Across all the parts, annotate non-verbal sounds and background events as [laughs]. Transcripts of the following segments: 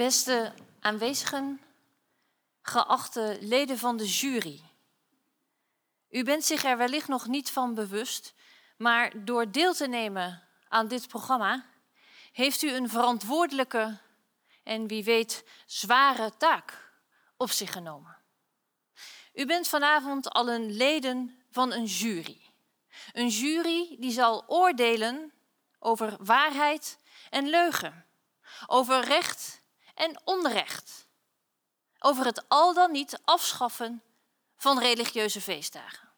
Beste aanwezigen, geachte leden van de jury. U bent zich er wellicht nog niet van bewust, maar door deel te nemen aan dit programma heeft u een verantwoordelijke en wie weet zware taak op zich genomen. U bent vanavond al een leden van een jury. Een jury die zal oordelen over waarheid en leugen, over recht en onrecht, over het al dan niet afschaffen van religieuze feestdagen.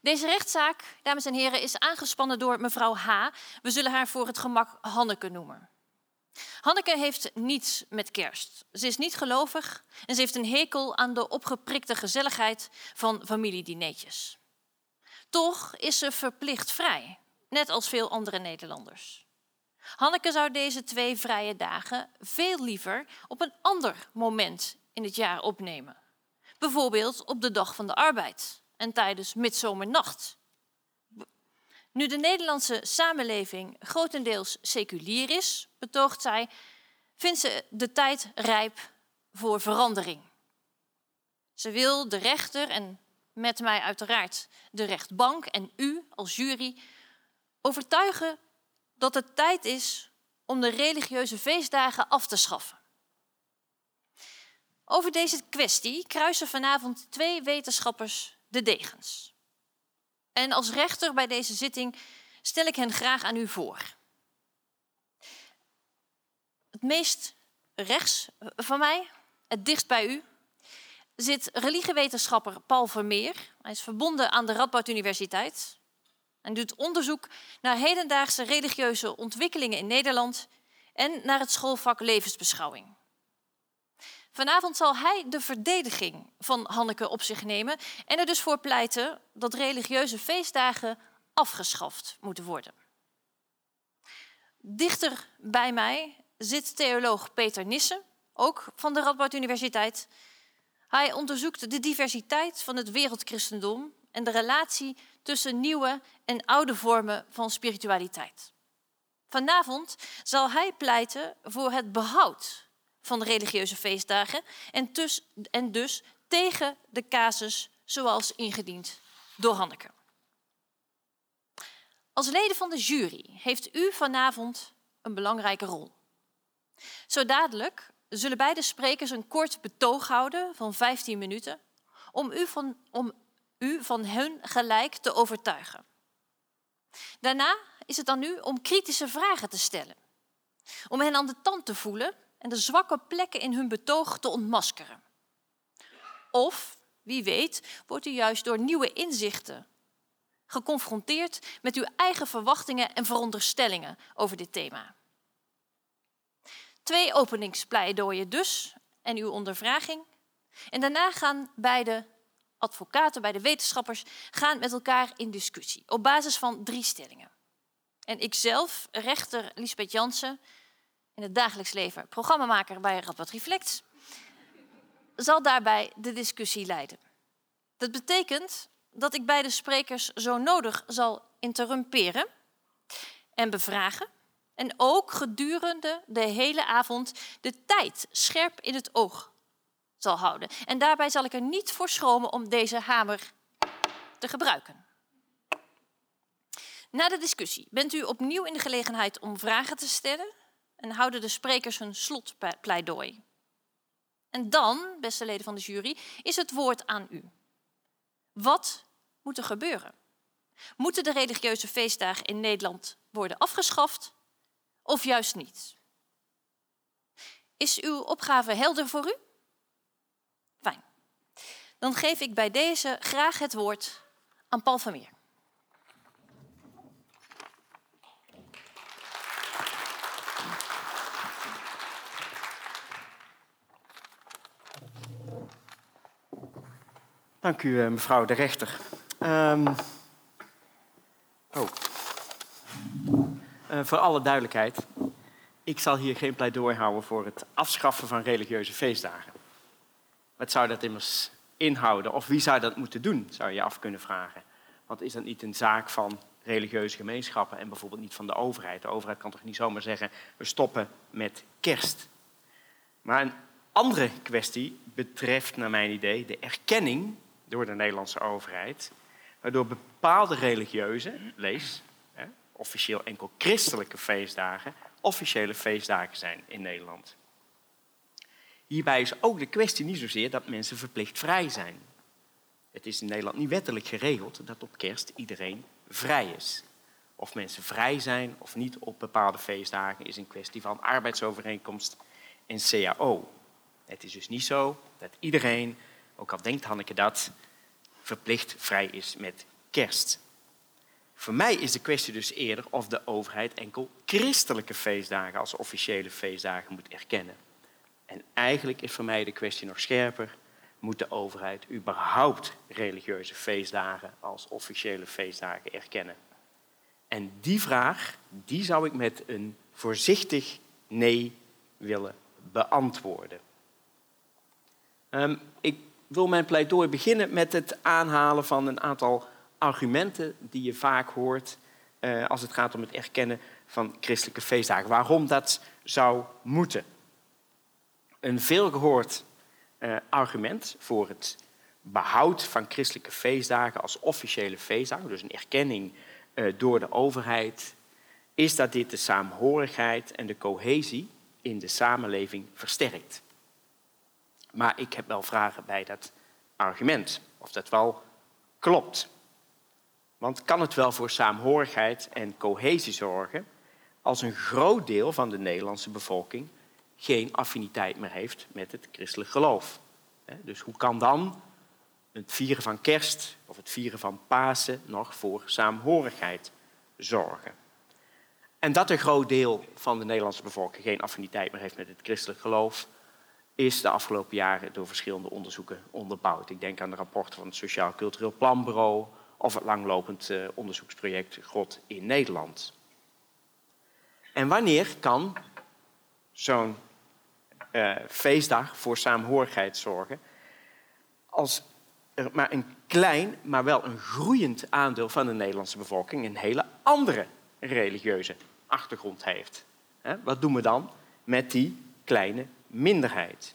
Deze rechtszaak, dames en heren, is aangespannen door mevrouw H. We zullen haar voor het gemak Hanneke noemen. Hanneke heeft niets met kerst. Ze is niet gelovig en ze heeft een hekel aan de opgeprikte gezelligheid van familiedineetjes. Toch is ze verplicht vrij, net als veel andere Nederlanders. Hanneke zou deze twee vrije dagen veel liever op een ander moment in het jaar opnemen. Bijvoorbeeld op de dag van de arbeid en tijdens midzomernacht. Nu de Nederlandse samenleving grotendeels seculier is, betoogt zij, vindt ze de tijd rijp voor verandering. Ze wil de rechter en met mij uiteraard de rechtbank en u als jury overtuigen dat het tijd is om de religieuze feestdagen af te schaffen. Over deze kwestie kruisen vanavond twee wetenschappers de degens. En als rechter bij deze zitting stel ik hen graag aan u voor. Het meest rechts van mij, het dichtst bij u, zit religiewetenschapper Paul Vermeer. Hij is verbonden aan de Radboud Universiteit en doet onderzoek naar hedendaagse religieuze ontwikkelingen in Nederland en naar het schoolvak levensbeschouwing. Vanavond zal hij de verdediging van Hanneke op zich nemen en er dus voor pleiten dat religieuze feestdagen afgeschaft moeten worden. Dichter bij mij zit theoloog Peter Nissen, ook van de Radboud Universiteit. Hij onderzoekt de diversiteit van het wereldchristendom en de relatie tussen nieuwe en oude vormen van spiritualiteit. Vanavond zal hij pleiten voor het behoud van de religieuze feestdagen en, dus, en dus tegen de casus zoals ingediend door Hanneke. Als leden van de jury heeft u vanavond een belangrijke rol. Zo dadelijk zullen beide sprekers een kort betoog houden van 15 minuten om u van, om u van hun gelijk te overtuigen. Daarna is het aan u om kritische vragen te stellen, om hen aan de tand te voelen en de zwakke plekken in hun betoog te ontmaskeren. Of, wie weet, wordt u juist door nieuwe inzichten geconfronteerd met uw eigen verwachtingen en veronderstellingen over dit thema. Twee openingspleidooien dus en uw ondervraging. En daarna gaan beide advocaten, beide wetenschappers, gaan met elkaar in discussie op basis van drie stellingen. En ikzelf, rechter Lisbeth Jansen, in het dagelijks leven programmamaker bij Radboud Reflect, zal daarbij de discussie leiden. Dat betekent dat ik beide sprekers zo nodig zal interrumperen en bevragen. En ook gedurende de hele avond de tijd scherp in het oog zal houden. En daarbij zal ik er niet voor schromen om deze hamer te gebruiken. Na de discussie bent u opnieuw in de gelegenheid om vragen te stellen en houden de sprekers hun slotpleidooi. En dan, beste leden van de jury, is het woord aan u. Wat moet er gebeuren? Moeten de religieuze feestdagen in Nederland worden afgeschaft of juist niet? Is uw opgave helder voor u? Dan geef ik bij deze graag het woord aan Paul van Meer. Dank u, eh, mevrouw de rechter. Um, oh. Uh, voor alle duidelijkheid, ik zal hier geen pleidooi houden voor het afschaffen van religieuze feestdagen. Wat zou dat immers inhouden? Of wie zou dat moeten doen, zou je je af kunnen vragen. Want is dat niet een zaak van religieuze gemeenschappen en bijvoorbeeld niet van de overheid. De overheid kan toch niet zomaar zeggen, we stoppen met kerst. Maar een andere kwestie betreft, naar mijn idee, de erkenning door de Nederlandse overheid, waardoor bepaalde religieuze, lees, officieel enkel christelijke feestdagen, officiële feestdagen zijn in Nederland. Hierbij is ook de kwestie niet zozeer dat mensen verplicht vrij zijn. Het is in Nederland niet wettelijk geregeld dat op kerst iedereen vrij is. Of mensen vrij zijn of niet op bepaalde feestdagen is een kwestie van arbeidsovereenkomst en CAO. Het is dus niet zo dat iedereen, ook al denkt Hanneke dat, verplicht vrij is met kerst. Voor mij is de kwestie dus eerder of de overheid enkel christelijke feestdagen als officiële feestdagen moet erkennen. En eigenlijk is voor mij de kwestie nog scherper. Moet de overheid überhaupt religieuze feestdagen als officiële feestdagen erkennen? En die vraag, die zou ik met een voorzichtig nee willen beantwoorden. Um, ik wil mijn pleidooi beginnen met het aanhalen van een aantal argumenten die je vaak hoort uh, als het gaat om het erkennen van christelijke feestdagen. Waarom dat zou moeten. Een veelgehoord uh, argument voor het behoud van christelijke feestdagen als officiële feestdagen, dus een erkenning uh, door de overheid, is dat dit de saamhorigheid en de cohesie in de samenleving versterkt. Maar ik heb wel vragen bij dat argument, of dat wel klopt. Want kan het wel voor saamhorigheid en cohesie zorgen als een groot deel van de Nederlandse bevolking geen affiniteit meer heeft met het christelijk geloof? Dus hoe kan dan het vieren van kerst of het vieren van Pasen nog voor saamhorigheid zorgen? En dat een groot deel van de Nederlandse bevolking geen affiniteit meer heeft met het christelijk geloof, is de afgelopen jaren door verschillende onderzoeken onderbouwd. Ik denk aan de rapporten van het Sociaal Cultureel Planbureau of het langlopend uh, onderzoeksproject God in Nederland. En wanneer kan zo'n uh, feestdag voor saamhorigheid zorgen als er maar een klein, maar wel een groeiend aandeel van de Nederlandse bevolking een hele andere religieuze achtergrond heeft? Wat doen we dan met die kleine minderheid.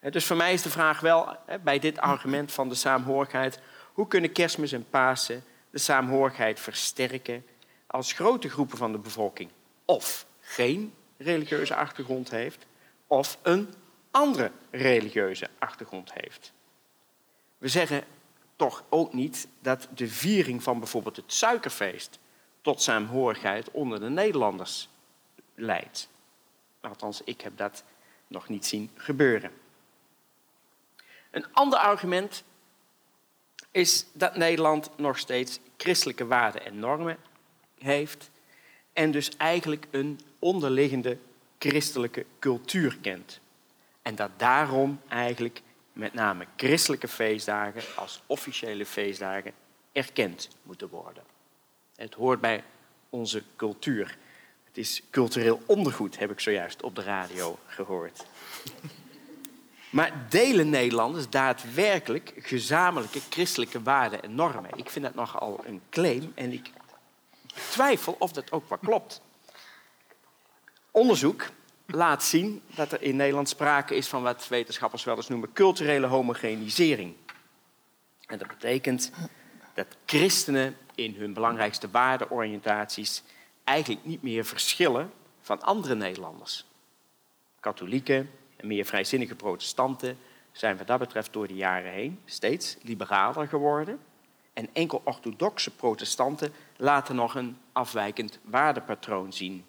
Dus voor mij is de vraag wel, bij dit argument van de saamhorigheid, hoe kunnen kerstmis en Pasen de saamhorigheid versterken als grote groepen van de bevolking of geen religieuze achtergrond heeft, of een andere religieuze achtergrond heeft. We zeggen toch ook niet dat de viering van bijvoorbeeld het suikerfeest tot saamhorigheid onder de Nederlanders leidt. Althans, ik heb dat nog niet zien gebeuren. Een ander argument is dat Nederland nog steeds christelijke waarden en normen heeft en dus eigenlijk een onderliggende christelijke cultuur kent. En dat daarom eigenlijk met name christelijke feestdagen als officiële feestdagen erkend moeten worden. Het hoort bij onze cultuur is cultureel ondergoed, heb ik zojuist op de radio gehoord. Maar delen Nederlanders daadwerkelijk gezamenlijke christelijke waarden en normen? Ik vind dat nogal een claim en ik twijfel of dat ook wel klopt. Onderzoek laat zien dat er in Nederland sprake is van wat wetenschappers wel eens noemen culturele homogenisering. En dat betekent dat christenen in hun belangrijkste waardeoriëntaties eigenlijk niet meer verschillen van andere Nederlanders. Katholieken en meer vrijzinnige protestanten zijn wat dat betreft door de jaren heen steeds liberaler geworden. En enkel orthodoxe protestanten laten nog een afwijkend waardepatroon zien.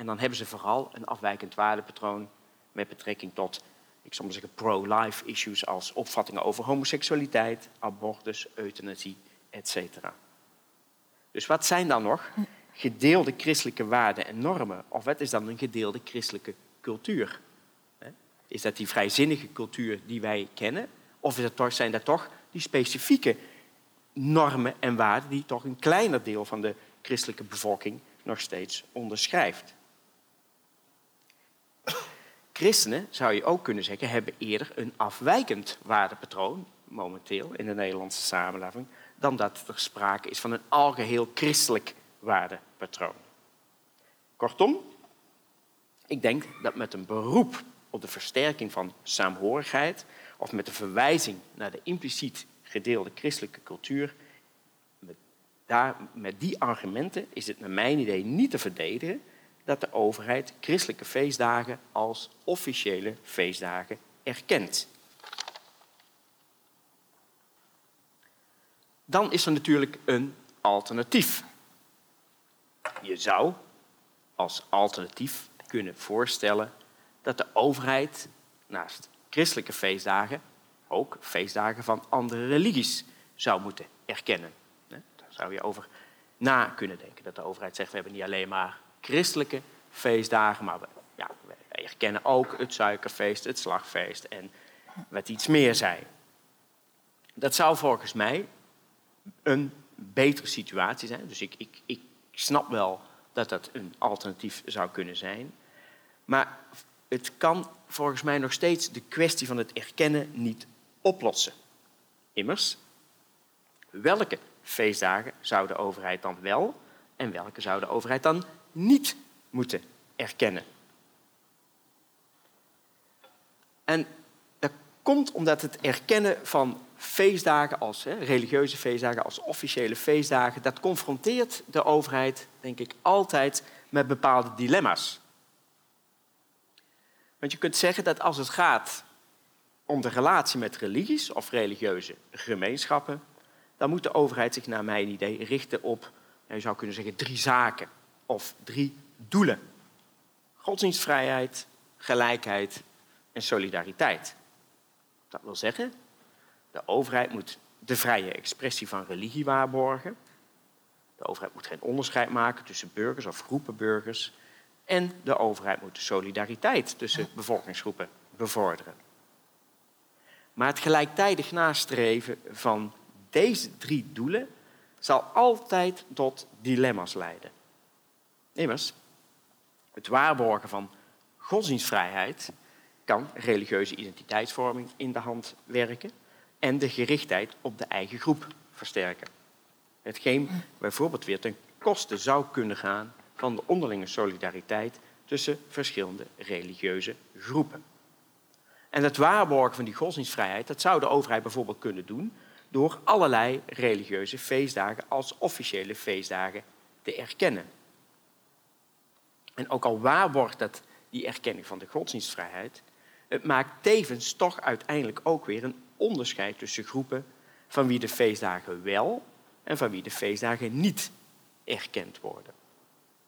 En dan hebben ze vooral een afwijkend waardepatroon met betrekking tot, ik zal maar zeggen, pro-life issues als opvattingen over homoseksualiteit, abortus, euthanasie, etc. Dus wat zijn dan nog gedeelde christelijke waarden en normen? Of wat is dan een gedeelde christelijke cultuur? Is dat die vrijzinnige cultuur die wij kennen? Of is dat toch, zijn dat toch die specifieke normen en waarden die toch een kleiner deel van de christelijke bevolking nog steeds onderschrijft? Christenen, zou je ook kunnen zeggen, hebben eerder een afwijkend waardepatroon momenteel in de Nederlandse samenleving dan dat er sprake is van een algeheel christelijk waardepatroon. Kortom, ik denk dat met een beroep op de versterking van saamhorigheid of met de verwijzing naar de impliciet gedeelde christelijke cultuur, met, daar, met die argumenten is het naar mijn idee niet te verdedigen dat de overheid christelijke feestdagen als officiële feestdagen erkent. Dan is er natuurlijk een alternatief. Je zou als alternatief kunnen voorstellen dat de overheid naast christelijke feestdagen ook feestdagen van andere religies zou moeten erkennen. Daar zou je over na kunnen denken. Dat de overheid zegt, we hebben niet alleen maar christelijke feestdagen, maar we, ja, we erkennen ook het suikerfeest, het slagfeest en wat iets meer zijn. Dat zou volgens mij een betere situatie zijn. Dus ik, ik, ik snap wel dat dat een alternatief zou kunnen zijn. Maar het kan volgens mij nog steeds de kwestie van het erkennen niet oplossen. Immers, welke feestdagen zou de overheid dan wel en welke zou de overheid dan niet moeten erkennen? En dat komt omdat het erkennen van feestdagen als hè, religieuze feestdagen, als officiële feestdagen, dat confronteert de overheid, denk ik, altijd met bepaalde dilemma's. Want je kunt zeggen dat als het gaat om de relatie met religies of religieuze gemeenschappen, dan moet de overheid zich naar mijn idee richten op, je zou kunnen zeggen, drie zaken of drie doelen. Godsdienstvrijheid, gelijkheid en solidariteit. Dat wil zeggen, de overheid moet de vrije expressie van religie waarborgen. De overheid moet geen onderscheid maken tussen burgers of groepen burgers. En de overheid moet de solidariteit tussen bevolkingsgroepen bevorderen. Maar het gelijktijdig nastreven van deze drie doelen zal altijd tot dilemma's leiden. Immers, het waarborgen van godsdienstvrijheid kan religieuze identiteitsvorming in de hand werken en de gerichtheid op de eigen groep versterken. Hetgeen bijvoorbeeld weer ten koste zou kunnen gaan van de onderlinge solidariteit tussen verschillende religieuze groepen. En het waarborgen van die godsdienstvrijheid, dat zou de overheid bijvoorbeeld kunnen doen door allerlei religieuze feestdagen als officiële feestdagen te erkennen. En ook al waarborgt dat die erkenning van de godsdienstvrijheid, het maakt tevens toch uiteindelijk ook weer een onderscheid tussen groepen van wie de feestdagen wel en van wie de feestdagen niet erkend worden.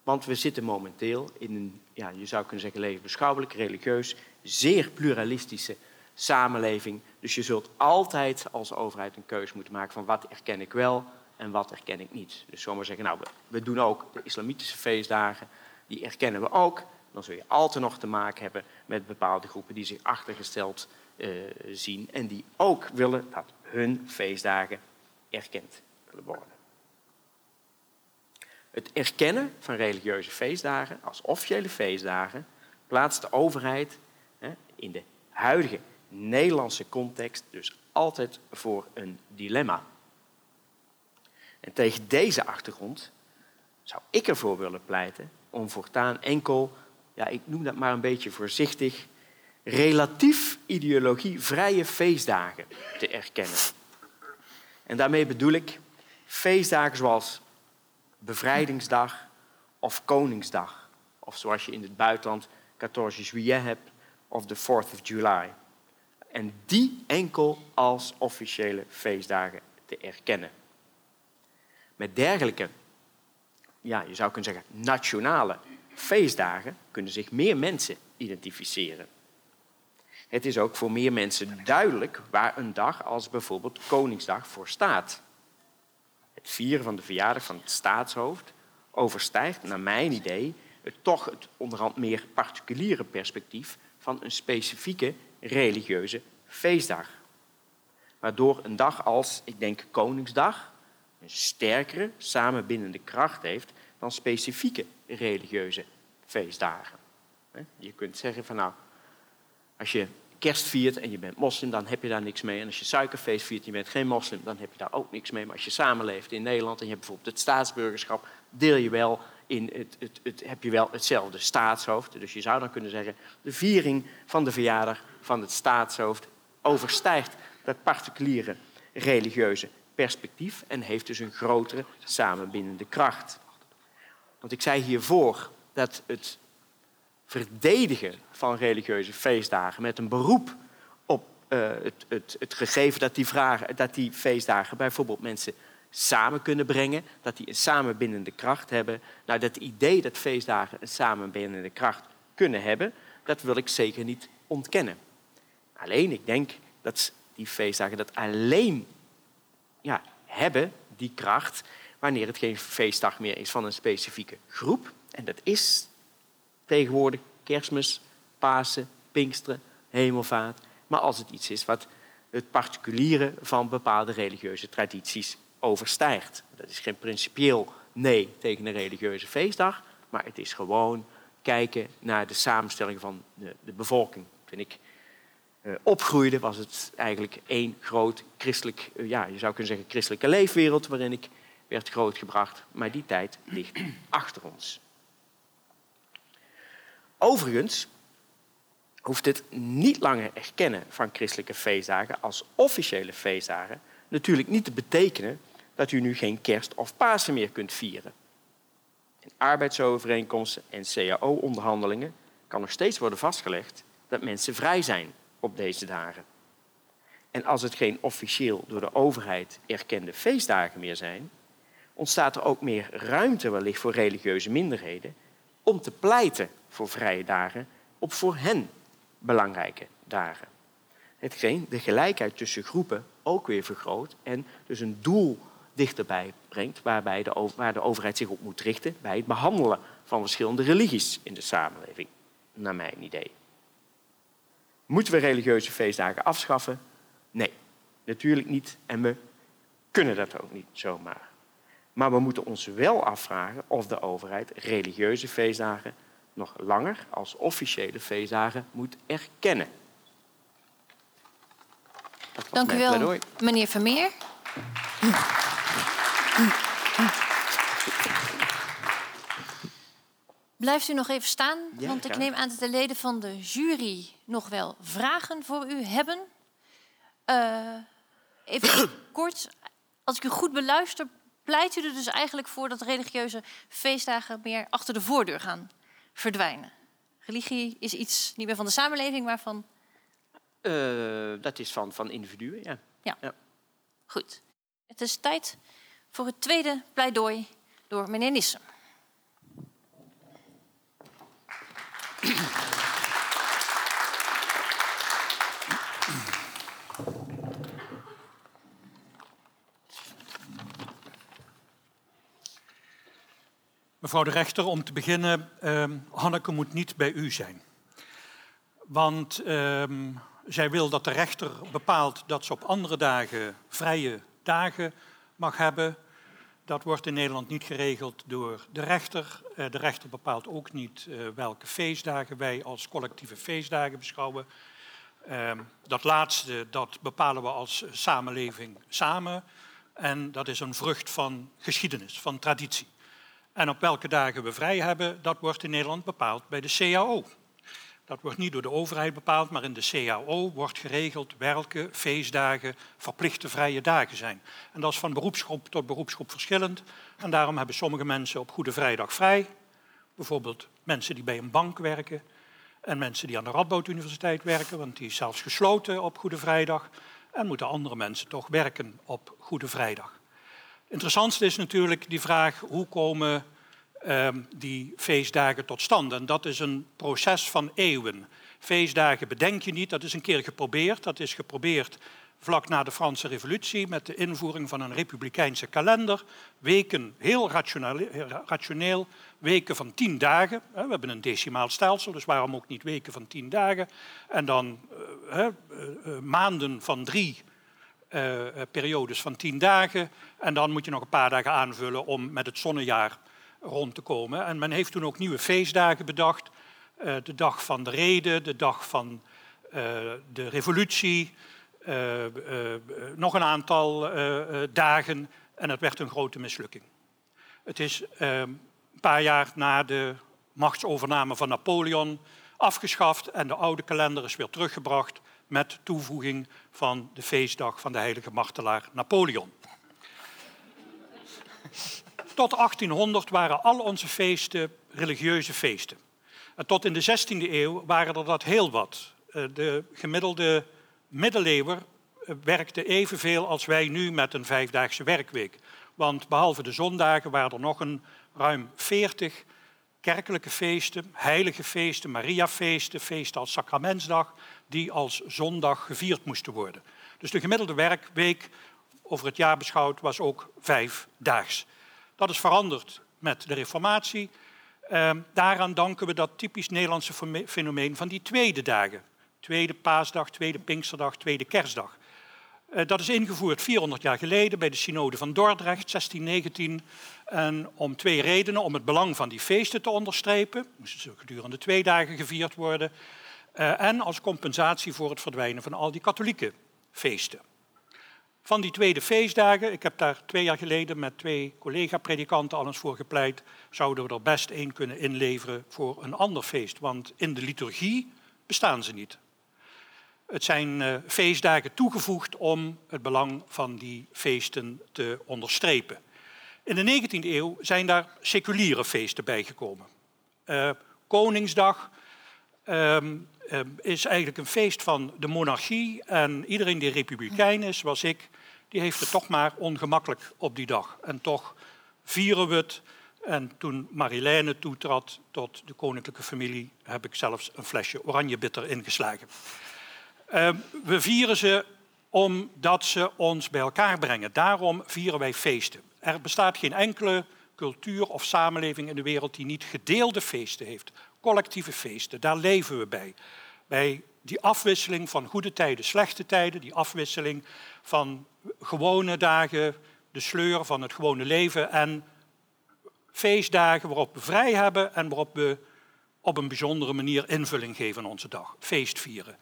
Want we zitten momenteel in een, ja, je zou kunnen zeggen, levensbeschouwelijk, religieus, zeer pluralistische samenleving. Dus je zult altijd als overheid een keuze moeten maken van wat erken ik wel en wat erken ik niet. Dus zomaar zeggen, nou, we doen ook de islamitische feestdagen, die erkennen we ook. Dan zul je altijd nog te maken hebben met bepaalde groepen die zich achtergesteld uh, zien en die ook willen dat hun feestdagen erkend willen worden. Het erkennen van religieuze feestdagen als officiële feestdagen plaatst de overheid hè, in de huidige Nederlandse context dus altijd voor een dilemma. En tegen deze achtergrond zou ik ervoor willen pleiten om voortaan enkel, ja, ik noem dat maar een beetje voorzichtig, relatief ideologievrije feestdagen te erkennen. En daarmee bedoel ik feestdagen zoals Bevrijdingsdag of Koningsdag. Of zoals je in het buitenland 14 juillet hebt of de 4th of July. En die enkel als officiële feestdagen te erkennen. Met dergelijke, ja, je zou kunnen zeggen, nationale feestdagen kunnen zich meer mensen identificeren. Het is ook voor meer mensen duidelijk waar een dag als bijvoorbeeld Koningsdag voor staat. Het vieren van de verjaardag van het staatshoofd overstijgt, naar mijn idee, het toch het onderhand meer particuliere perspectief van een specifieke religieuze feestdag. Waardoor een dag als, ik denk, Koningsdag, een sterkere samenbindende kracht heeft dan specifieke religieuze feestdagen. Je kunt zeggen van nou, als je kerst viert en je bent moslim, dan heb je daar niks mee. En als je suikerfeest viert en je bent geen moslim, dan heb je daar ook niks mee. Maar als je samenleeft in Nederland en je hebt bijvoorbeeld het staatsburgerschap, deel je wel in het, het, het, heb je wel hetzelfde staatshoofd. Dus je zou dan kunnen zeggen, de viering van de verjaardag van het staatshoofd overstijgt dat particuliere religieuze perspectief en heeft dus een grotere samenbindende kracht. Want ik zei hiervoor dat het verdedigen van religieuze feestdagen met een beroep op uh, het, het, het, gegeven dat die, vragen, dat die feestdagen bijvoorbeeld mensen samen kunnen brengen, dat die een samenbindende kracht hebben. Nou, dat idee dat feestdagen een samenbindende kracht kunnen hebben, dat wil ik zeker niet ontkennen. Alleen, ik denk dat die feestdagen dat alleen ja, hebben, die kracht, wanneer het geen feestdag meer is van een specifieke groep. En dat is tegenwoordig kerstmis, Pasen, Pinksteren, Hemelvaart. Maar als het iets is wat het particuliere van bepaalde religieuze tradities overstijgt. Dat is geen principieel nee tegen een religieuze feestdag, maar het is gewoon kijken naar de samenstelling van de, bevolking. Toen ik opgroeide was het eigenlijk één groot christelijk, uh, ja, je zou kunnen zeggen christelijke leefwereld waarin ik werd grootgebracht. Maar die tijd ligt [clears throat] achter ons. Overigens hoeft het niet langer erkennen van christelijke feestdagen als officiële feestdagen natuurlijk niet te betekenen dat u nu geen kerst of Pasen meer kunt vieren. In arbeidsovereenkomsten en cao-onderhandelingen kan nog steeds worden vastgelegd dat mensen vrij zijn op deze dagen. En als het geen officieel door de overheid erkende feestdagen meer zijn, ontstaat er ook meer ruimte wellicht voor religieuze minderheden om te pleiten voor vrije dagen op voor hen belangrijke dagen. Hetgeen de gelijkheid tussen groepen ook weer vergroot en dus een doel dichterbij brengt waarbij de, waar de overheid zich op moet richten bij het behandelen van verschillende religies in de samenleving, naar mijn idee. Moeten we religieuze feestdagen afschaffen? Nee, natuurlijk niet en we kunnen dat ook niet zomaar. Maar we moeten ons wel afvragen of de overheid religieuze feestdagen nog langer als officiële feestdagen moet erkennen. Dank u wel, meneer Vermeer. [laughs] Blijft u nog even staan, want ik neem aan dat de leden van de jury nog wel vragen voor u hebben. Uh, even [coughs] kort, als ik u goed beluister, pleit u er dus eigenlijk voor dat religieuze feestdagen meer achter de voordeur gaan verdwijnen. Religie is iets niet meer van de samenleving, maar van. Uh, dat is van, van individuen, ja. ja. ja. Goed. Het is tijd voor het tweede pleidooi door meneer Nissen. Mevrouw de rechter, om te beginnen, uh, Hanneke moet niet bij u zijn. Want uh, zij wil dat de rechter bepaalt dat ze op andere dagen vrije dagen mag hebben. Dat wordt in Nederland niet geregeld door de rechter. Uh, de rechter bepaalt ook niet uh, welke feestdagen wij als collectieve feestdagen beschouwen. Ehm, dat laatste dat bepalen we als samenleving samen. En dat is een vrucht van geschiedenis, van traditie. En op welke dagen we vrij hebben, dat wordt in Nederland bepaald bij de CAO. Dat wordt niet door de overheid bepaald, maar in de CAO wordt geregeld welke feestdagen verplichte vrije dagen zijn. En dat is van beroepsgroep tot beroepsgroep verschillend. En daarom hebben sommige mensen op Goede Vrijdag vrij. Bijvoorbeeld mensen die bij een bank werken en mensen die aan de Radboud Universiteit werken, want die is zelfs gesloten op Goede Vrijdag. En moeten andere mensen toch werken op Goede Vrijdag. Interessantste is natuurlijk die vraag hoe komen Ehm, die feestdagen tot stand. En dat is een proces van eeuwen. Feestdagen bedenk je niet, dat is een keer geprobeerd. Dat is geprobeerd vlak na de Franse Revolutie met de invoering van een republikeinse kalender. Weken, heel rationeel, weken van tien dagen. We hebben een decimaal stelsel, dus waarom ook niet weken van tien dagen? En dan uh, uh, maanden van drie uh, periodes van tien dagen. En dan moet je nog een paar dagen aanvullen om met het zonnejaar rond te komen. En men heeft toen ook nieuwe feestdagen bedacht. Uh, de dag van de reden, de dag van de revolutie, nog een aantal dagen en het werd een grote mislukking. Het is een paar jaar na de machtsovername van Napoleon afgeschaft en de oude kalender is weer teruggebracht met toevoeging van de feestdag van de heilige martelaar Napoleon. Tot 1800 waren al onze feesten religieuze feesten. En tot in de 16e eeuw waren er dat heel wat. Eh, de gemiddelde middeleeuwer eh, werkte evenveel als wij nu met een vijfdaagse werkweek. Want behalve de zondagen waren er nog een ruim 40 kerkelijke feesten, heilige feesten, Mariafeesten, feesten als Sacramentsdag, die als zondag gevierd moesten worden. Dus de gemiddelde werkweek over het jaar beschouwd was ook vijfdaags. Dat is veranderd met de Reformatie. Ehm, daaraan danken we dat typisch Nederlandse fenomeen van die tweede dagen. Tweede paasdag, tweede pinksterdag, tweede kerstdag. Eh, dat is ingevoerd 400 jaar geleden bij de synode van Dordrecht, 1619. En om twee redenen. Om het belang van die feesten te onderstrepen. Moesten ze gedurende twee dagen gevierd worden. Eh, en als compensatie voor het verdwijnen van al die katholieke feesten. Van die tweede feestdagen, ik heb daar twee jaar geleden met twee collega-predikanten al eens voor gepleit, zouden we er best één kunnen inleveren voor een ander feest. Want in de liturgie bestaan ze niet. Het zijn uh, feestdagen toegevoegd om het belang van die feesten te onderstrepen. In de 19e eeuw zijn daar seculiere feesten bijgekomen. Uh, Koningsdag ehm, is eigenlijk een feest van de monarchie en iedereen die republikein is, zoals ik, die heeft het toch maar ongemakkelijk op die dag. En toch vieren we het. En toen Marilène toetrad tot de koninklijke familie, heb ik zelfs een flesje oranjebitter ingeslagen. Ehm, we vieren ze omdat ze ons bij elkaar brengen. Daarom vieren wij feesten. Er bestaat geen enkele cultuur of samenleving in de wereld die niet gedeelde feesten heeft. Collectieve feesten, daar leven we bij. Bij die afwisseling van goede tijden, slechte tijden, die afwisseling van gewone dagen, de sleur van het gewone leven en feestdagen waarop we vrij hebben en waarop we op een bijzondere manier invulling geven aan onze dag. Feest vieren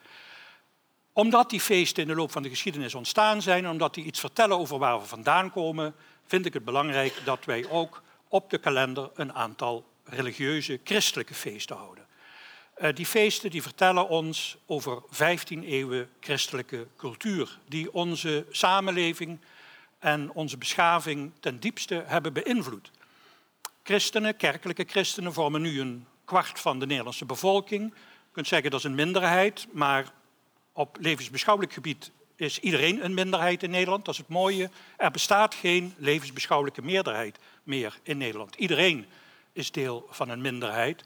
omdat die feesten in de loop van de geschiedenis ontstaan zijn, omdat die iets vertellen over waar we vandaan komen, vind ik het belangrijk dat wij ook op de kalender een aantal religieuze christelijke feesten houden. Uh, die feesten die vertellen ons over 15 eeuwen christelijke cultuur, die onze samenleving en onze beschaving ten diepste hebben beïnvloed. Christenen, kerkelijke christenen, vormen nu een kwart van de Nederlandse bevolking. Je kunt zeggen dat is een minderheid, maar op levensbeschouwelijk gebied is iedereen een minderheid in Nederland. Dat is het mooie. Er bestaat geen levensbeschouwelijke meerderheid meer in Nederland. Iedereen is deel van een minderheid.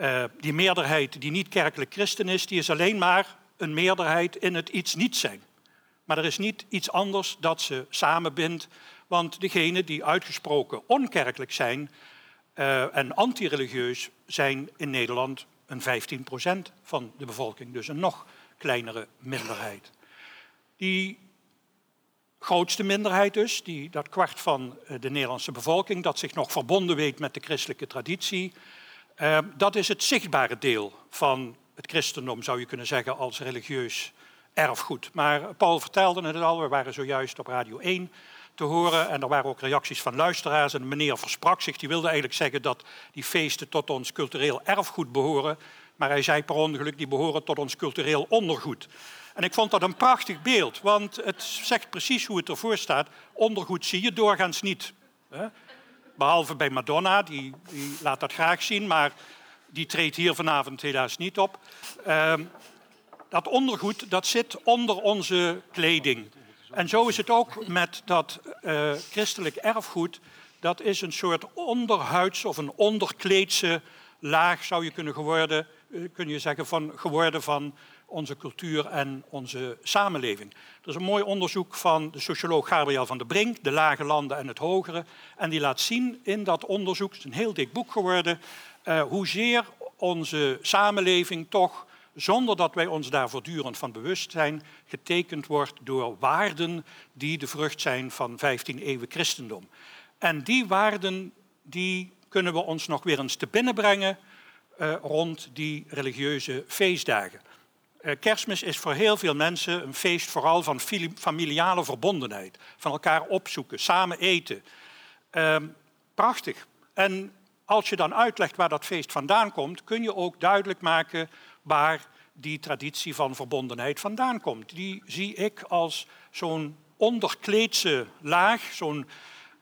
Uh, die meerderheid die niet kerkelijk christen is, die is alleen maar een meerderheid in het iets niet zijn. Maar er is niet iets anders dat ze samenbindt, want degenen die uitgesproken onkerkelijk zijn uh, en antireligieus zijn in Nederland een 15% van de bevolking. Dus een nog kleinere minderheid. Die grootste minderheid dus, die, dat kwart van eh, de Nederlandse bevolking, dat zich nog verbonden weet met de christelijke traditie, eh, dat is het zichtbare deel van het christendom, zou je kunnen zeggen, als religieus erfgoed. Maar Paul vertelde het al, we waren zojuist op Radio 1 te horen en er waren ook reacties van luisteraars en de meneer versprak zich, die wilde eigenlijk zeggen dat die feesten tot ons cultureel erfgoed behoren. Maar hij zei per ongeluk, die behoren tot ons cultureel ondergoed. En ik vond dat een prachtig beeld, want het zegt precies hoe het ervoor staat. Ondergoed zie je doorgaans niet. Behalve bij Madonna, die, die, laat dat graag zien, maar die treedt hier vanavond helaas niet op. Ehm, dat ondergoed dat zit onder onze kleding. En zo is het ook met dat uh, christelijk erfgoed. Dat is een soort onderhuids of een onderkleedse laag, zou je kunnen geworden eh, kun je zeggen, van, geworden van onze cultuur en onze samenleving. Er is een mooi onderzoek van de socioloog Gabriel van der Brink, De Lage Landen en het Hogere. En die laat zien in dat onderzoek, het is een heel dik boek geworden, uh, hoezeer onze samenleving toch, zonder dat wij ons daar voortdurend van bewust zijn, getekend wordt door waarden die de vrucht zijn van 15 eeuwen christendom. En die waarden die kunnen we ons nog weer eens te binnen brengen uh, rond die religieuze feestdagen. Eh, kerstmis is voor heel veel mensen een feest vooral van familiale verbondenheid. Van elkaar opzoeken, samen eten. Ehm, prachtig. En als je dan uitlegt waar dat feest vandaan komt, kun je ook duidelijk maken waar die traditie van verbondenheid vandaan komt. Die zie ik als zo'n onderkleedse laag, zo'n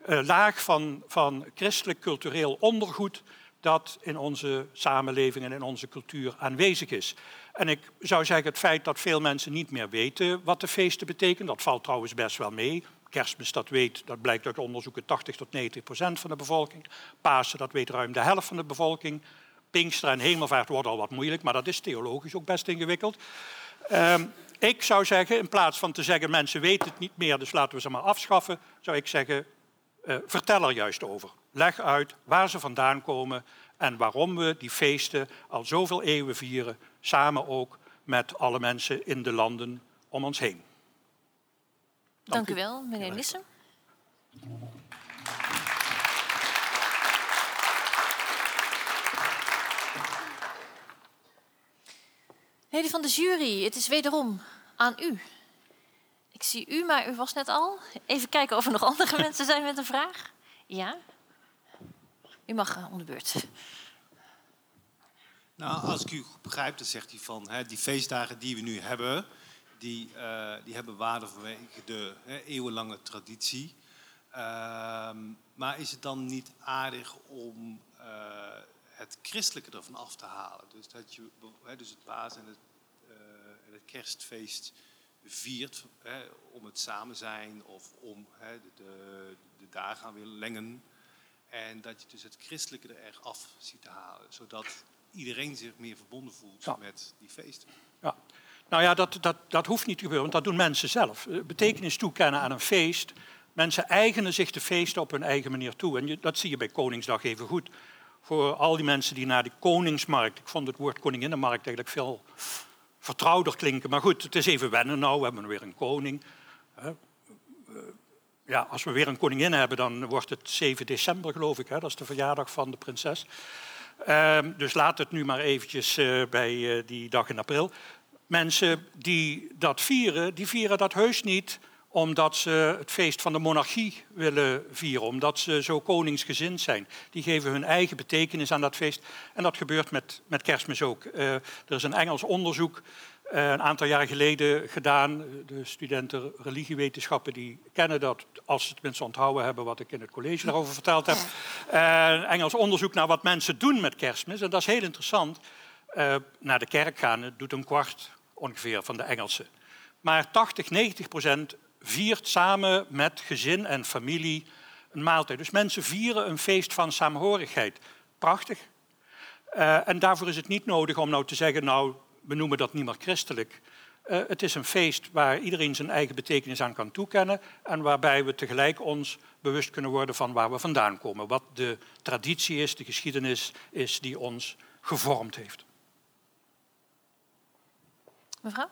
uh, laag van, van christelijk cultureel ondergoed dat in onze samenleving en in onze cultuur aanwezig is. En ik zou zeggen, het feit dat veel mensen niet meer weten wat de feesten betekenen, dat valt trouwens best wel mee. Kerstmis, dat weet, dat blijkt uit onderzoeken, 80 tot 90 procent van de bevolking. Pasen, dat weet ruim de helft van de bevolking. Pinkster en hemelvaart wordt al wat moeilijk, maar dat is theologisch ook best ingewikkeld. Ehm, ik zou zeggen, in plaats van te zeggen mensen weten het niet meer, dus laten we ze maar afschaffen, zou ik zeggen, uh, vertel er juist over. Leg uit waar ze vandaan komen en waarom we die feesten al zoveel eeuwen vieren, samen ook met alle mensen in de landen om ons heen. Dank, u wel, meneer Nissen. Leden van de jury, het is wederom aan u. Ik zie u, maar u was net al. Even kijken of er nog [laughs] andere mensen zijn met een vraag. Ja? U mag uh, om de beurt. Nou, als ik u goed begrijp, dan zegt u van hè, die feestdagen die we nu hebben, die, uh, die hebben waarde vanwege de hè, eeuwenlange traditie. Uh, maar is het dan niet aardig om uh, het christelijke ervan af te halen? Dus dat je hè, dus het paas en het, het kerstfeest viert om het samen zijn of om de, de, de dagen aan weer lengen. En dat je dus het christelijke er erg af ziet te halen. Zodat iedereen zich meer verbonden voelt met die feesten. Ja. Nou ja, dat, dat, dat hoeft niet te gebeuren, want dat doen mensen zelf. Eh, betekenis toekennen aan een feest. Mensen eigenen zich de feesten op hun eigen manier toe. En je, dat zie je bij Koningsdag even goed. Voor al die mensen die naar die Koningsmarkt... Ik vond het woord Koninginnenmarkt eigenlijk veel vertrouwder klinken. Maar goed, het is even wennen nou. We hebben weer een koning. Eh, ja, als we weer een koningin hebben, dan wordt het 7 december, geloof ik. Hè? Dat is de verjaardag van de prinses. Ehm, dus laat het nu maar eventjes uh, bij uh, die dag in april. Mensen die dat vieren, die vieren dat heus niet omdat ze het feest van de monarchie willen vieren, omdat ze zo koningsgezind zijn. Die geven hun eigen betekenis aan dat feest. En dat gebeurt met, met kerstmis ook. Uh, er is een Engels onderzoek een aantal jaar geleden gedaan. De studenten religiewetenschappen die kennen dat, als ze tenminste onthouden hebben wat ik in het college daarover verteld heb. Uh, Engels onderzoek naar wat mensen doen met kerstmis. En dat is heel interessant. Uh, naar de kerk gaan doet een kwart ongeveer van de Engelsen. Maar 80, 90 procent viert samen met gezin en familie een maaltijd. Dus mensen vieren een feest van saamhorigheid. Prachtig. Uh, en daarvoor is het niet nodig om nou te zeggen, nou, we noemen dat niet meer christelijk. Uh, het is een feest waar iedereen zijn eigen betekenis aan kan toekennen en waarbij we tegelijk ons bewust kunnen worden van waar we vandaan komen. Wat de traditie is, de geschiedenis is die ons gevormd heeft. Mevrouw?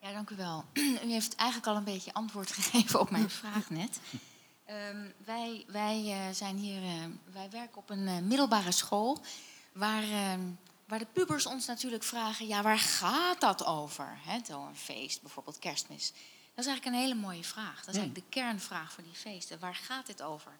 Ja, dank u wel. U heeft eigenlijk al een beetje antwoord [laughs] gegeven op mijn vraag net. Um, wij, wij, uh, zijn hier, uh, wij werken op een uh, middelbare school waar, ehm, waar de pubers ons natuurlijk vragen: ja, waar gaat dat over? Zo'n feest, bijvoorbeeld kerstmis. Dat is eigenlijk een hele mooie vraag. Dat is eigenlijk de kernvraag voor die feesten. Waar gaat dit over?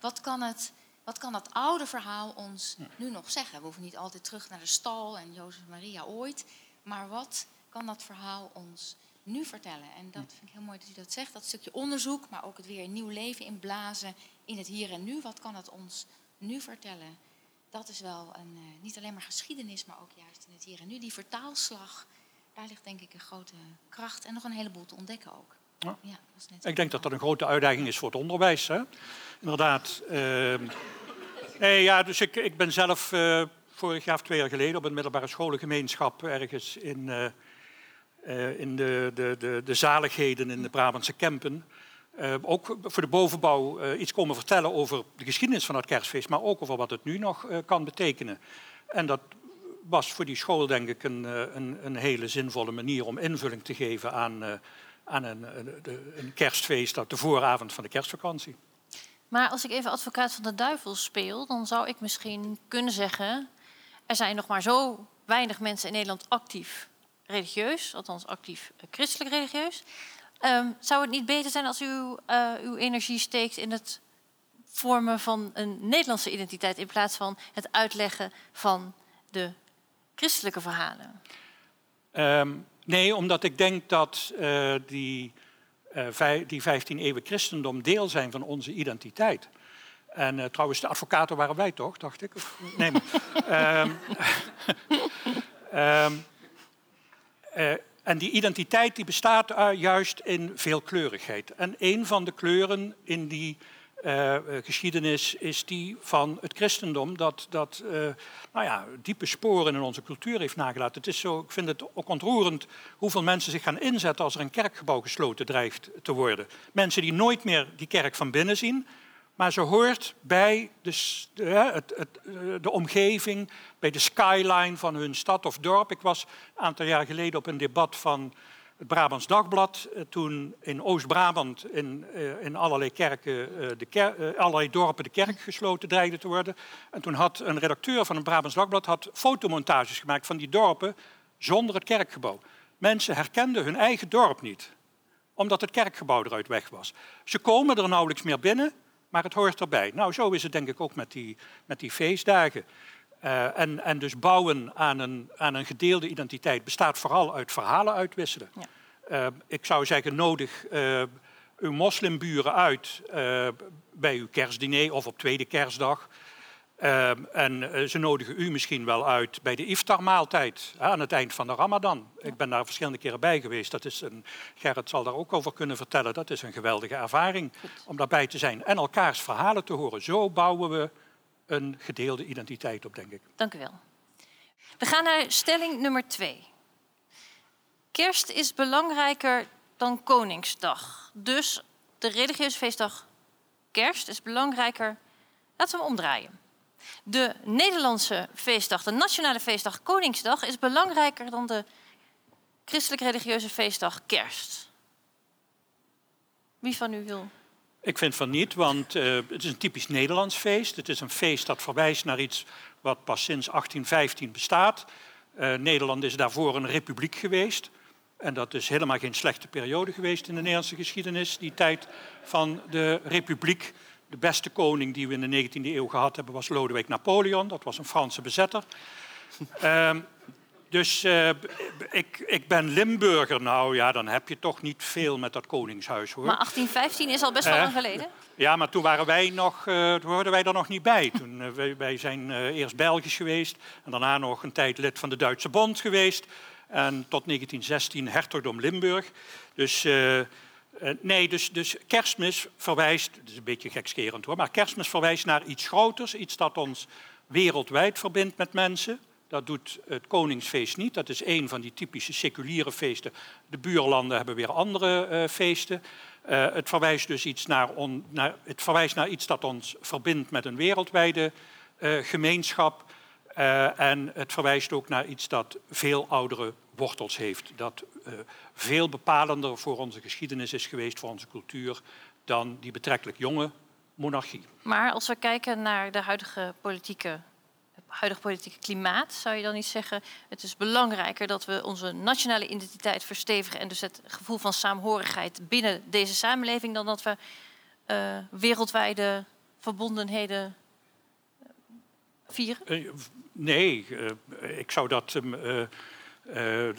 Wat kan het wat kan dat oude verhaal ons nu nog zeggen? We hoeven niet altijd terug naar de stal en Jozef Maria ooit. Maar wat kan dat verhaal ons nu vertellen? En dat vind ik heel mooi dat u dat zegt. Dat stukje onderzoek, maar ook het weer een nieuw leven inblazen in het hier en nu. Wat kan het ons nu vertellen? Dat is wel een, uh, niet alleen maar geschiedenis, maar ook juist in het hier en nu. Die vertaalslag, daar ligt denk ik een grote kracht en nog een heleboel te ontdekken ook. Ja. Ja, ik denk dat dat een grote uitdaging is voor het onderwijs. Hè? Inderdaad. Uh, nee, ja, dus ik, ik ben zelf uh, vorig jaar of twee jaar geleden op een middelbare scholengemeenschap ergens in, uh, in de, de, de, de zaligheden in de Brabantse Kempen. Ook voor de bovenbouw iets komen vertellen over de geschiedenis van het kerstfeest, maar ook over wat het nu nog kan betekenen. En dat was voor die school denk ik een, een, een hele zinvolle manier om invulling te geven aan aan een, een, kerstfeest op de vooravond van de kerstvakantie. Maar als ik even advocaat van de duivel speel, dan zou ik misschien kunnen zeggen: er zijn nog maar zo weinig mensen in Nederland actief religieus, althans actief eh, christelijk religieus. Ehm, zou het niet beter zijn als u eh, uw energie steekt in het vormen van een Nederlandse identiteit in plaats van het uitleggen van de christelijke verhalen? Ehm, nee, omdat ik denk dat eh, die, eh, die 15 eeuwen christendom deel zijn van onze identiteit. En trouwens, de advocaten waren wij toch, dacht ik? Nee, maar, [laughs] [laughs] eh, en die identiteit die bestaat eh, juist in veelkleurigheid. En een van de kleuren in die eh, eh, geschiedenis is die van het christendom, dat, dat nou ja, diepe sporen in onze cultuur heeft nagelaten. Het is zo, ik vind het ook ontroerend hoeveel mensen zich gaan inzetten als er een kerkgebouw gesloten dreigt te worden. Mensen die nooit meer die kerk van binnen zien, maar ze hoort bij de, het, het, eh, de omgeving, bij de skyline van hun stad of dorp. Ik was een aantal jaar geleden op een debat van het Brabants Dagblad. eh, Toen in Oost-Brabant in, eh, in allerlei, kerken, de allerlei dorpen de kerk gesloten dreigde te worden. En toen had een redacteur van het Brabants Dagblad had fotomontages gemaakt van die dorpen zonder het kerkgebouw. Mensen herkenden hun eigen dorp niet omdat het kerkgebouw eruit weg was. Ze komen er nauwelijks meer binnen, maar het hoort erbij. Nou, zo is het denk ik ook met die, met die feestdagen. Eh, en, en dus bouwen aan een, aan een gedeelde identiteit bestaat vooral uit verhalen uitwisselen. Ja. Eh, ik zou zeggen, nodig eh, uw moslimburen uit bij uw kerstdiner of op tweede kerstdag. Eh, en eh, ze nodigen u misschien wel uit bij de iftarmaaltijd hè, aan het eind van de Ramadan. Ik ben daar verschillende keren bij geweest. Dat is een, Gerrit zal daar ook over kunnen vertellen. Dat is een geweldige ervaring om daarbij te zijn en elkaars verhalen te horen. Zo bouwen we een gedeelde identiteit op, denk ik. Dank u wel. We gaan naar stelling nummer twee. Kerst is belangrijker dan Koningsdag. Dus de religieuze feestdag Kerst is belangrijker. Laten we hem omdraaien. De Nederlandse feestdag, de nationale feestdag Koningsdag, is belangrijker dan de christelijk-religieuze feestdag Kerst. Wie van u wil? Ik vind van niet, want eh, het is een typisch Nederlands feest. Het is een feest dat verwijst naar iets wat pas sinds 1815 bestaat. Eh, Nederland is daarvoor een republiek geweest. En dat is helemaal geen slechte periode geweest in de Nederlandse geschiedenis. Die tijd van de republiek. De beste koning die we in de 19e eeuw gehad hebben was Lodewijk Napoleon. Dat was een Franse bezetter. [laughs] Ehm, dus eh, ik, ik ben Limburger. Nou ja, dan heb je toch niet veel met dat koningshuis hoor. Maar 1815 is al best wel lang geleden. Ja, maar toen waren wij nog, eh, toen hoorden wij er nog niet bij. Toen, eh, wij, wij zijn eh, eerst Belgisch geweest en daarna nog een tijd lid van de Duitse Bond geweest. En tot 1916 hertogdom Limburg. Dus, eh, nee, dus, dus kerstmis verwijst, het is een beetje gekscherend hoor, maar kerstmis verwijst naar iets groters, iets dat ons wereldwijd verbindt met mensen. Dat doet het Koningsfeest niet. Dat is een van die typische seculiere feesten. De buurlanden hebben weer andere eh, feesten. Eh, het, verwijst dus iets naar on- naar, het verwijst naar iets dat ons verbindt met een wereldwijde gemeenschap. En het verwijst ook naar iets dat veel oudere wortels heeft. Dat eh, veel bepalender voor onze geschiedenis is geweest, voor onze cultuur, dan die betrekkelijk jonge monarchie. Maar als we kijken naar de huidige politieke, het huidige politieke klimaat, zou je dan niet zeggen: het is belangrijker dat we onze nationale identiteit verstevigen en dus het gevoel van saamhorigheid binnen deze samenleving, dan dat we eh, wereldwijde verbondenheden eh, vieren? Nee, ik zou dat eh, eh,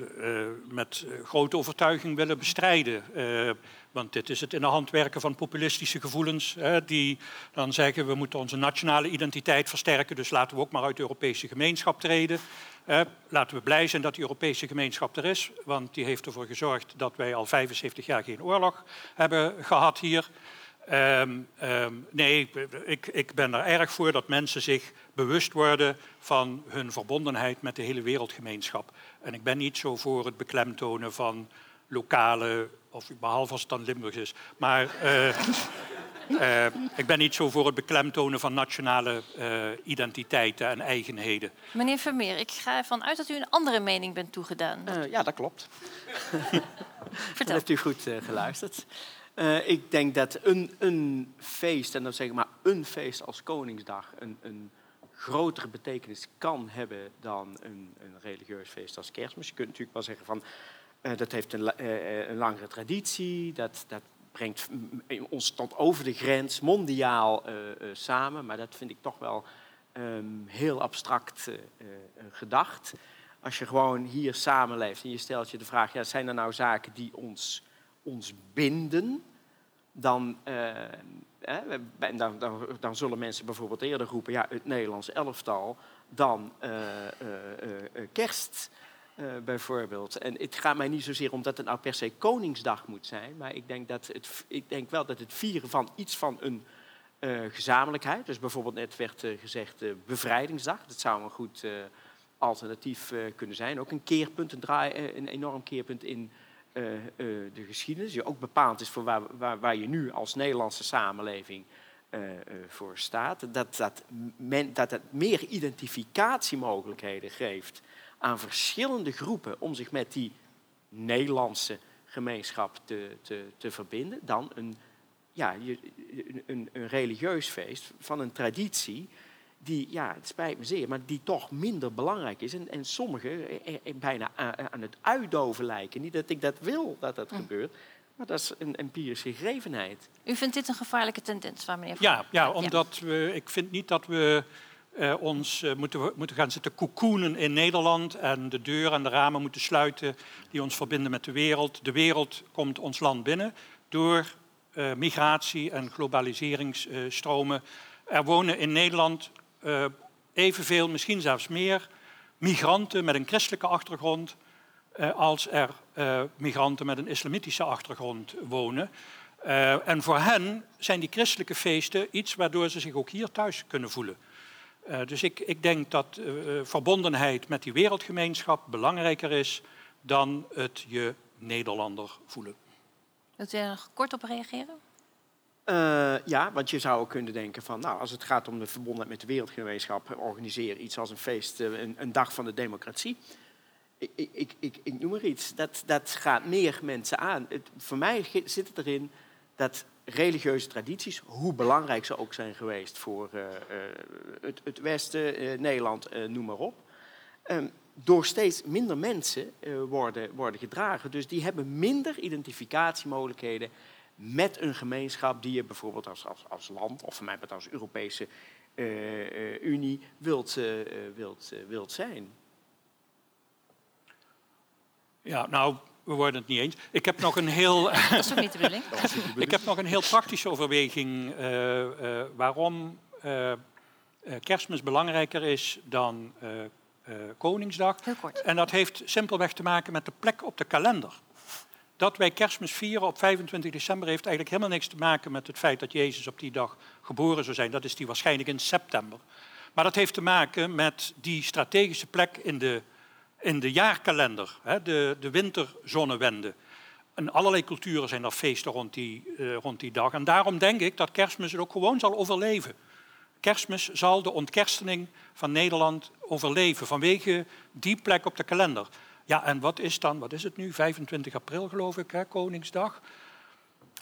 met grote overtuiging willen bestrijden. Eh, want dit is het in de hand werken van populistische gevoelens. die dan zeggen we moeten onze nationale identiteit versterken. Dus laten we ook maar uit de Europese gemeenschap treden. Laten we blij zijn dat die Europese gemeenschap er is. Want die heeft ervoor gezorgd dat wij al 75 jaar geen oorlog hebben gehad hier. Ehm, ehm, nee, ik, ik ben er erg voor dat mensen zich bewust worden van hun verbondenheid met de hele wereldgemeenschap. En ik ben niet zo voor het beklemtonen van lokale, of behalve als het dan Limburgs is, maar eh, [laughs] eh, ik ben niet zo voor het beklemtonen van nationale eh, identiteiten en eigenheden. Meneer Vermeer, ik ga ervan uit dat u een andere mening bent toegedaan. Eh, ja, dat klopt. [laughs] Vertel. heeft u goed eh, geluisterd. Eh, ik denk dat een, een feest, en dan zeg ik maar een feest als Koningsdag, een, een grotere betekenis kan hebben dan een, een religieus feest als kerstmis. Je kunt natuurlijk wel zeggen van eh, dat heeft een, eh, eh, een langere traditie, dat, dat brengt ons tot over de grens mondiaal samen, maar dat vind ik toch wel ehm, heel abstract gedacht. Als je gewoon hier samenleeft en je stelt je de vraag, ja, zijn er nou zaken die ons, ons binden? dan, eh, dan, dan, dan zullen mensen bijvoorbeeld eerder roepen... ja, het Nederlands elftal dan eh, eh, eh, kerst bijvoorbeeld. En het gaat mij niet zozeer om dat het nou per se Koningsdag moet zijn... maar ik denk, dat het, ik denk wel dat het vieren van iets van een gezamenlijkheid... dus bijvoorbeeld net werd gezegd bevrijdingsdag... dat zou een goed alternatief kunnen zijn. Ook een keerpunt, een, draai, een enorm keerpunt in eh, eh, de geschiedenis, die ook bepaald is voor waar, waar, waar je nu als Nederlandse samenleving eh, voor staat. Dat, dat, men, dat het meer identificatiemogelijkheden geeft aan verschillende groepen om zich met die Nederlandse gemeenschap te, te, te verbinden dan een, ja, een, een religieus feest van een traditie die, ja, het spijt me zeer, maar die toch minder belangrijk is. En, en sommige eh, eh, bijna aan, het uitdoven lijken. Niet dat ik dat wil dat dat gebeurt, maar dat is een empirische gegevenheid. U vindt dit een gevaarlijke tendens, waar meneer Van- Ja, ja omdat we, ik vind niet dat we eh, ons eh, moeten, moeten gaan zitten koekoenen in Nederland en de deuren en de ramen moeten sluiten die ons verbinden met de wereld. De wereld komt ons land binnen door eh, migratie en globaliseringsstromen. Er wonen in Nederland eh, evenveel, misschien zelfs meer, migranten met een christelijke achtergrond eh, als er eh, migranten met een islamitische achtergrond wonen. En voor hen zijn die christelijke feesten iets waardoor ze zich ook hier thuis kunnen voelen. Dus ik, ik denk dat verbondenheid met die wereldgemeenschap belangrijker is dan het je Nederlander voelen. Wilt u er nog kort op reageren? Eh, ja, want je zou ook kunnen denken van, nou, als het gaat om de verbondenheid met de wereldgemeenschap, organiseer iets als een feest, eh, een, een dag van de democratie. Ik, ik, ik, ik, noem maar iets. Dat, dat gaat meer mensen aan. Het, voor mij zit het erin dat religieuze tradities, hoe belangrijk ze ook zijn geweest voor eh, het, het Westen, Nederland, noem maar op, ehm, door steeds minder mensen worden, worden gedragen. Dus die hebben minder identificatiemogelijkheden met een gemeenschap die je bijvoorbeeld als, als, als land, of voor mij als Europese eh, eh, Unie, wilt, eh, eh, wilt, eh, wilt zijn. Ja, nou, we worden het niet eens. Ik heb nog een heel, [laughs] Dat is ook niet de bedoeling. [laughs] ik heb nog een heel praktische overweging eh, eh, waarom eh, eh, kerstmis belangrijker is dan eh, eh, Koningsdag. Heel kort. En dat heeft simpelweg te maken met de plek op de kalender. Dat wij kerstmis vieren op 25 december heeft eigenlijk helemaal niks te maken met het feit dat Jezus op die dag geboren zou zijn. Dat is die waarschijnlijk in september. Maar dat heeft te maken met die strategische plek in de, in de jaarkalender, hè, de, de winterzonnewende. In allerlei culturen zijn er feesten rond die, eh, rond die dag. En daarom denk ik dat kerstmis het ook gewoon zal overleven. Kerstmis zal de ontkerstening van Nederland overleven vanwege die plek op de kalender. Ja, en wat is dan, wat is het nu, 25 april geloof ik, hè, Koningsdag?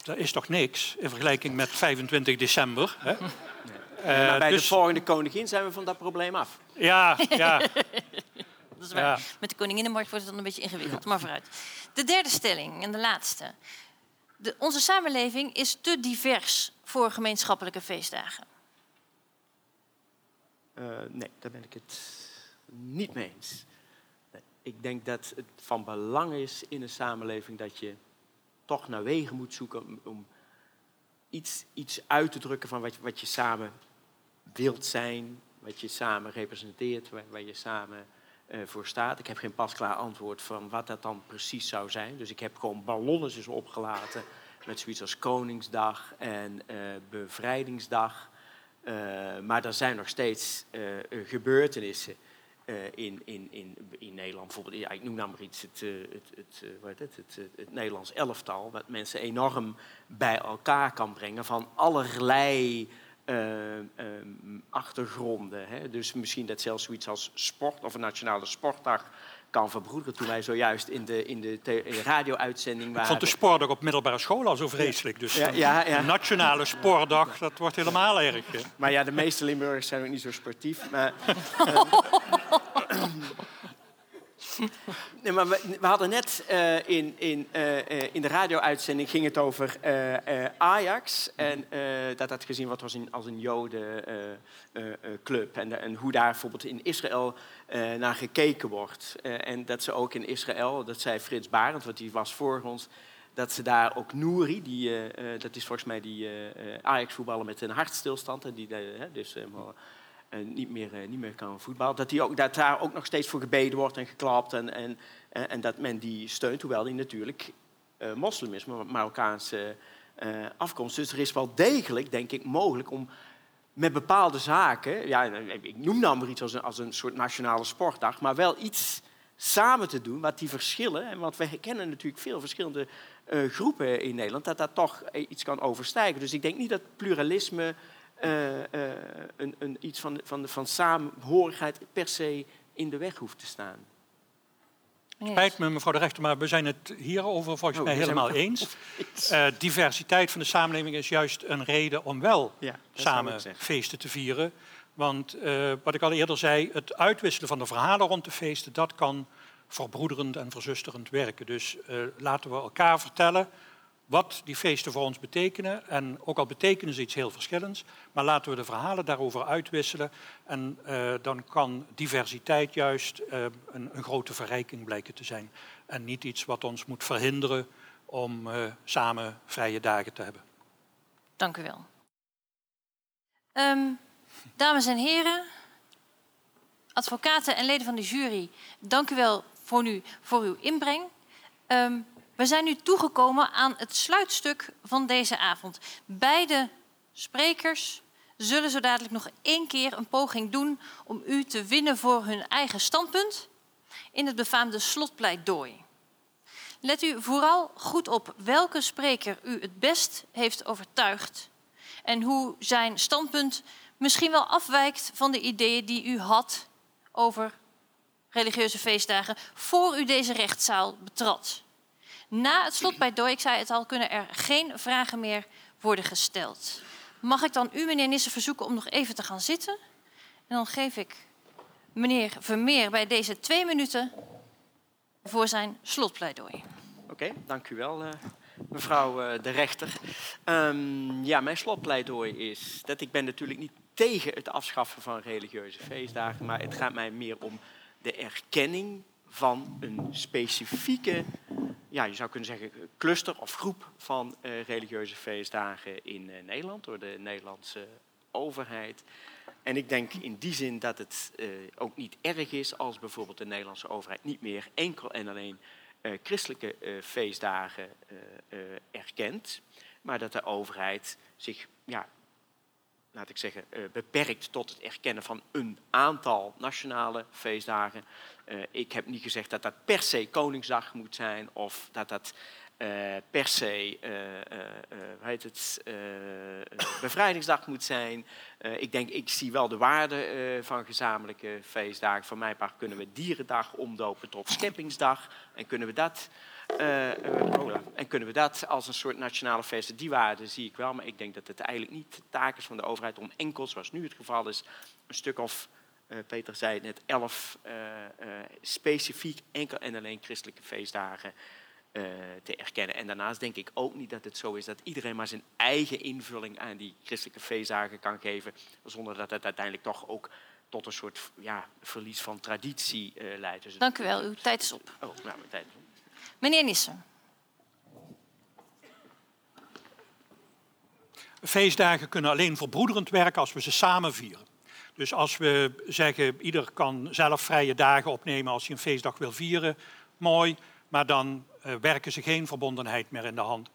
Dat is toch niks in vergelijking met 25 december. Hè? Eh, maar bij dus- de volgende koningin zijn we van dat probleem af. Ja, ja. [laughs] Dat is waar. Ja. Met de koninginnenmarkt wordt het dan een beetje ingewikkeld, maar vooruit. De derde stelling en de laatste. De, onze samenleving is te divers voor gemeenschappelijke feestdagen. Eh, nee, daar ben ik het niet mee eens. Ik denk dat het van belang is in een samenleving dat je toch naar wegen moet zoeken om, iets, iets uit te drukken van wat, je- wat je samen wilt zijn, wat je samen representeert, waar, je samen eh, voor staat. Ik heb geen pasklaar antwoord van wat dat dan precies zou zijn. Dus ik heb gewoon ballonnen eens opgelaten met zoiets als Koningsdag en eh, Bevrijdingsdag. Eh, maar er zijn nog steeds gebeurtenissen in, in, in, in Nederland. Bijvoorbeeld, ja, ik noem nou maar iets, het, eh, het, het, eh, het, het, eh, het Nederlands elftal. Wat mensen enorm bij elkaar kan brengen van allerlei eh, ehm, achtergronden. Hè? Dus misschien dat zelfs zoiets als sport of een nationale sportdag kan verbroederen. Toen wij zojuist in de, in de, radio-uitzending Ik waren. vond de sportdag op middelbare school al zo vreselijk. Dus Ja, een ja, ja. nationale sportdag, dat wordt helemaal erg. hè. Maar ja, de meeste Limburgers zijn ook niet zo sportief. Maar, [laughs] [laughs] nee, maar we, hadden net eh, in, in, eh, eh, in de radio-uitzending ging het over Ajax. En dat dat gezien wordt als een, als een jodenclub. en, en hoe daar bijvoorbeeld in Israël naar gekeken wordt. En dat ze ook in Israël, dat zei Frits Barend, want die was voor ons... dat ze daar ook Nouri, die, dat is volgens mij die Ajax-voetballer met een hartstilstand... en die dus helemaal niet, meer, eh, niet meer kan voetballen... Dat, die ook, dat daar ook nog steeds voor gebeden wordt en geklapt... en, en, en, dat men die steunt, hoewel die natuurlijk eh, moslim is... maar Marokkaanse eh, afkomst. Dus er is wel degelijk, denk ik, mogelijk om met bepaalde zaken... Ja, ik noem nou maar iets als een, als een soort nationale sportdag... maar wel iets samen te doen wat die verschillen... en want we kennen natuurlijk veel verschillende eh, groepen in Nederland... dat dat toch eh, iets kan overstijgen. Dus ik denk niet dat pluralisme... eh, eh, een, een, iets van, van, van samenhorigheid per se in de weg hoeft te staan. Spijt me, mevrouw de rechter, maar we zijn het hierover volgens Oh, mij helemaal [laughs] eens. Eh, diversiteit van de samenleving is juist een reden om wel Ja, samen feesten te vieren. Want eh, wat ik al eerder zei, het uitwisselen van de verhalen rond de feesten, dat kan verbroederend en verzusterend werken. Dus eh, laten we elkaar vertellen wat die feesten voor ons betekenen. En ook al betekenen ze iets heel verschillends, maar laten we de verhalen daarover uitwisselen. En eh, dan kan diversiteit juist eh, een, een grote verrijking blijken te zijn. En niet iets wat ons moet verhinderen om eh, samen vrije dagen te hebben. Dank u wel. Ehm, dames en heren, advocaten en leden van de jury, dank u wel voor, nu, voor uw inbreng. Ehm, we zijn nu toegekomen aan het sluitstuk van deze avond. Beide sprekers zullen zo dadelijk nog één keer een poging doen om u te winnen voor hun eigen standpunt in het befaamde slotpleidooi. Let u vooral goed op welke spreker u het best heeft overtuigd en hoe zijn standpunt misschien wel afwijkt van de ideeën die u had over religieuze feestdagen voor u deze rechtszaal betrad. Na het slotpleidooi, ik zei het al, kunnen er geen vragen meer worden gesteld. Mag ik dan u, meneer Nissen, verzoeken om nog even te gaan zitten? En dan geef ik meneer Vermeer bij deze twee minuten voor zijn slotpleidooi. Oké, dank u wel, eh, mevrouw eh, de rechter. Ehm, ja, mijn slotpleidooi is dat ik ben natuurlijk niet tegen het afschaffen van religieuze feestdagen, maar het gaat mij meer om de erkenning van een specifieke, ja, je zou kunnen zeggen, cluster of groep van eh, religieuze feestdagen in eh, Nederland door de Nederlandse overheid. En ik denk in die zin dat het eh, ook niet erg is als bijvoorbeeld de Nederlandse overheid niet meer enkel en alleen christelijke feestdagen erkent, maar dat de overheid zich, ja, laat ik zeggen, eh, beperkt tot het erkennen van een aantal nationale feestdagen. Eh, ik heb niet gezegd dat dat per se Koningsdag moet zijn of dat dat eh, per se hoe heet het, Bevrijdingsdag moet zijn. Ik denk, ik zie wel de waarde van gezamenlijke feestdagen. Van mijn part kunnen we Dierendag omdopen tot Scheppingsdag. En kunnen we dat, hola. en kunnen we dat als een soort nationale feest. Die waarde zie ik wel, maar ik denk dat het eigenlijk niet de taak is van de overheid om enkel, zoals nu het geval is, een stuk of, Peter zei het net, elf specifiek enkel en alleen christelijke feestdagen eh, te erkennen. En daarnaast denk ik ook niet dat het zo is dat iedereen maar zijn eigen invulling aan die christelijke feestdagen kan geven, zonder dat het uiteindelijk toch ook tot een soort ja, verlies van traditie eh, leidt. Dus Dank u wel, uw tijd is op. Oh, nou, mijn tijd is op. Meneer Nissen. Feestdagen kunnen alleen verbroederend werken als we ze samen vieren. Dus als we zeggen, ieder kan zelf vrije dagen opnemen als hij een feestdag wil vieren, mooi, maar dan eh, werken ze geen verbondenheid meer in de hand.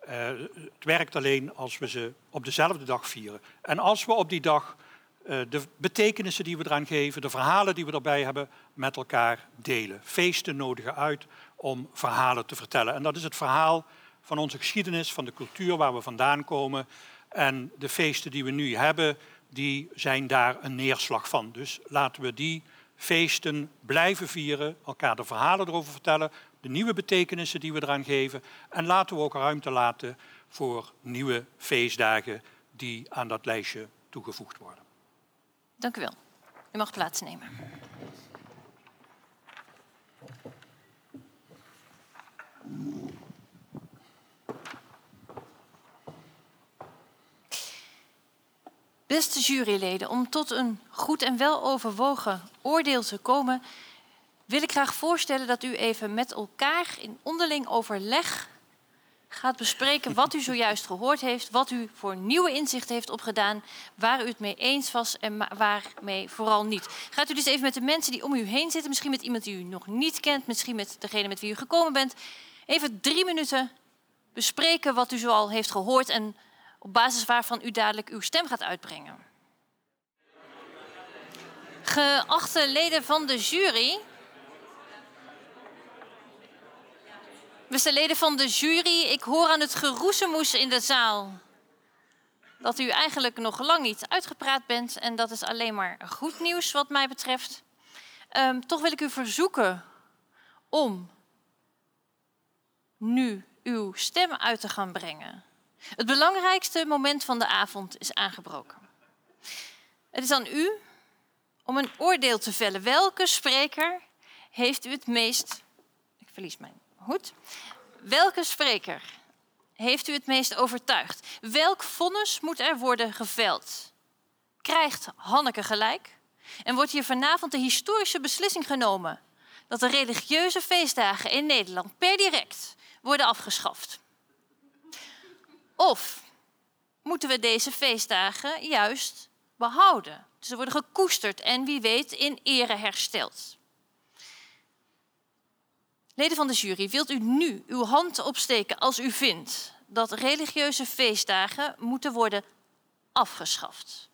Eh, het werkt alleen als we ze op dezelfde dag vieren. En als we op die dag eh, de betekenissen die we eraan geven, de verhalen die we erbij hebben, met elkaar delen. Feesten nodigen uit om verhalen te vertellen. En dat is het verhaal van onze geschiedenis, van de cultuur waar we vandaan komen. En de feesten die we nu hebben, die zijn daar een neerslag van. Dus laten we die feesten blijven vieren, elkaar de verhalen erover vertellen, de nieuwe betekenissen die we eraan geven. En laten we ook ruimte laten voor nieuwe feestdagen die aan dat lijstje toegevoegd worden. Dank u wel. U mag plaatsnemen. Beste juryleden, om tot een goed en wel overwogen oordeel te komen, wil ik graag voorstellen dat u even met elkaar in onderling overleg gaat bespreken wat u zojuist gehoord heeft, wat u voor nieuwe inzichten heeft opgedaan, waar u het mee eens was en waarmee vooral niet. Gaat u dus even met de mensen die om u heen zitten, misschien met iemand die u nog niet kent, misschien met degene met wie u gekomen bent, even drie minuten bespreken wat u zoal heeft gehoord en op basis waarvan u dadelijk uw stem gaat uitbrengen. Geachte leden van de jury, Beste leden van de jury, ik hoor aan het geroezemoes in de zaal dat u eigenlijk nog lang niet uitgepraat bent. En dat is alleen maar goed nieuws wat mij betreft. Um, toch wil ik u verzoeken om nu uw stem uit te gaan brengen. Het belangrijkste moment van de avond is aangebroken. Het is aan u om een oordeel te vellen. Welke spreker heeft u het meest... Ik verlies mijn hoed. Welke spreker heeft u het meest overtuigd? Welk vonnis moet er worden geveld? Krijgt Hanneke gelijk? En wordt hier vanavond de historische beslissing genomen dat de religieuze feestdagen in Nederland per direct worden afgeschaft? Of moeten we deze feestdagen juist behouden? Ze worden gekoesterd en wie weet in ere hersteld. Leden van de jury, wilt u nu uw hand opsteken als u vindt dat religieuze feestdagen moeten worden afgeschaft?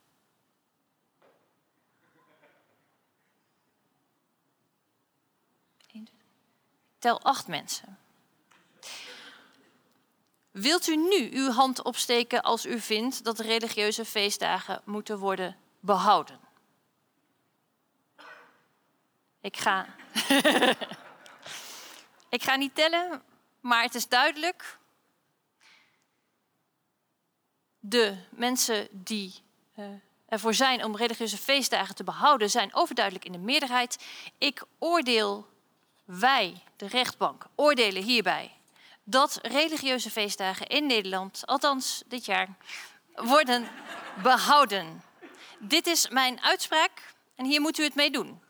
Tel acht mensen. Wilt u nu uw hand opsteken als u vindt dat religieuze feestdagen moeten worden behouden? Ik ga. [laughs] Ik ga niet tellen, maar het is duidelijk. De mensen die uh, ervoor zijn om religieuze feestdagen te behouden, zijn overduidelijk in de meerderheid. Ik oordeel, wij, de rechtbank, oordelen hierbij dat religieuze feestdagen in Nederland, althans dit jaar, worden behouden. Dit is mijn uitspraak en hier moet u het mee doen.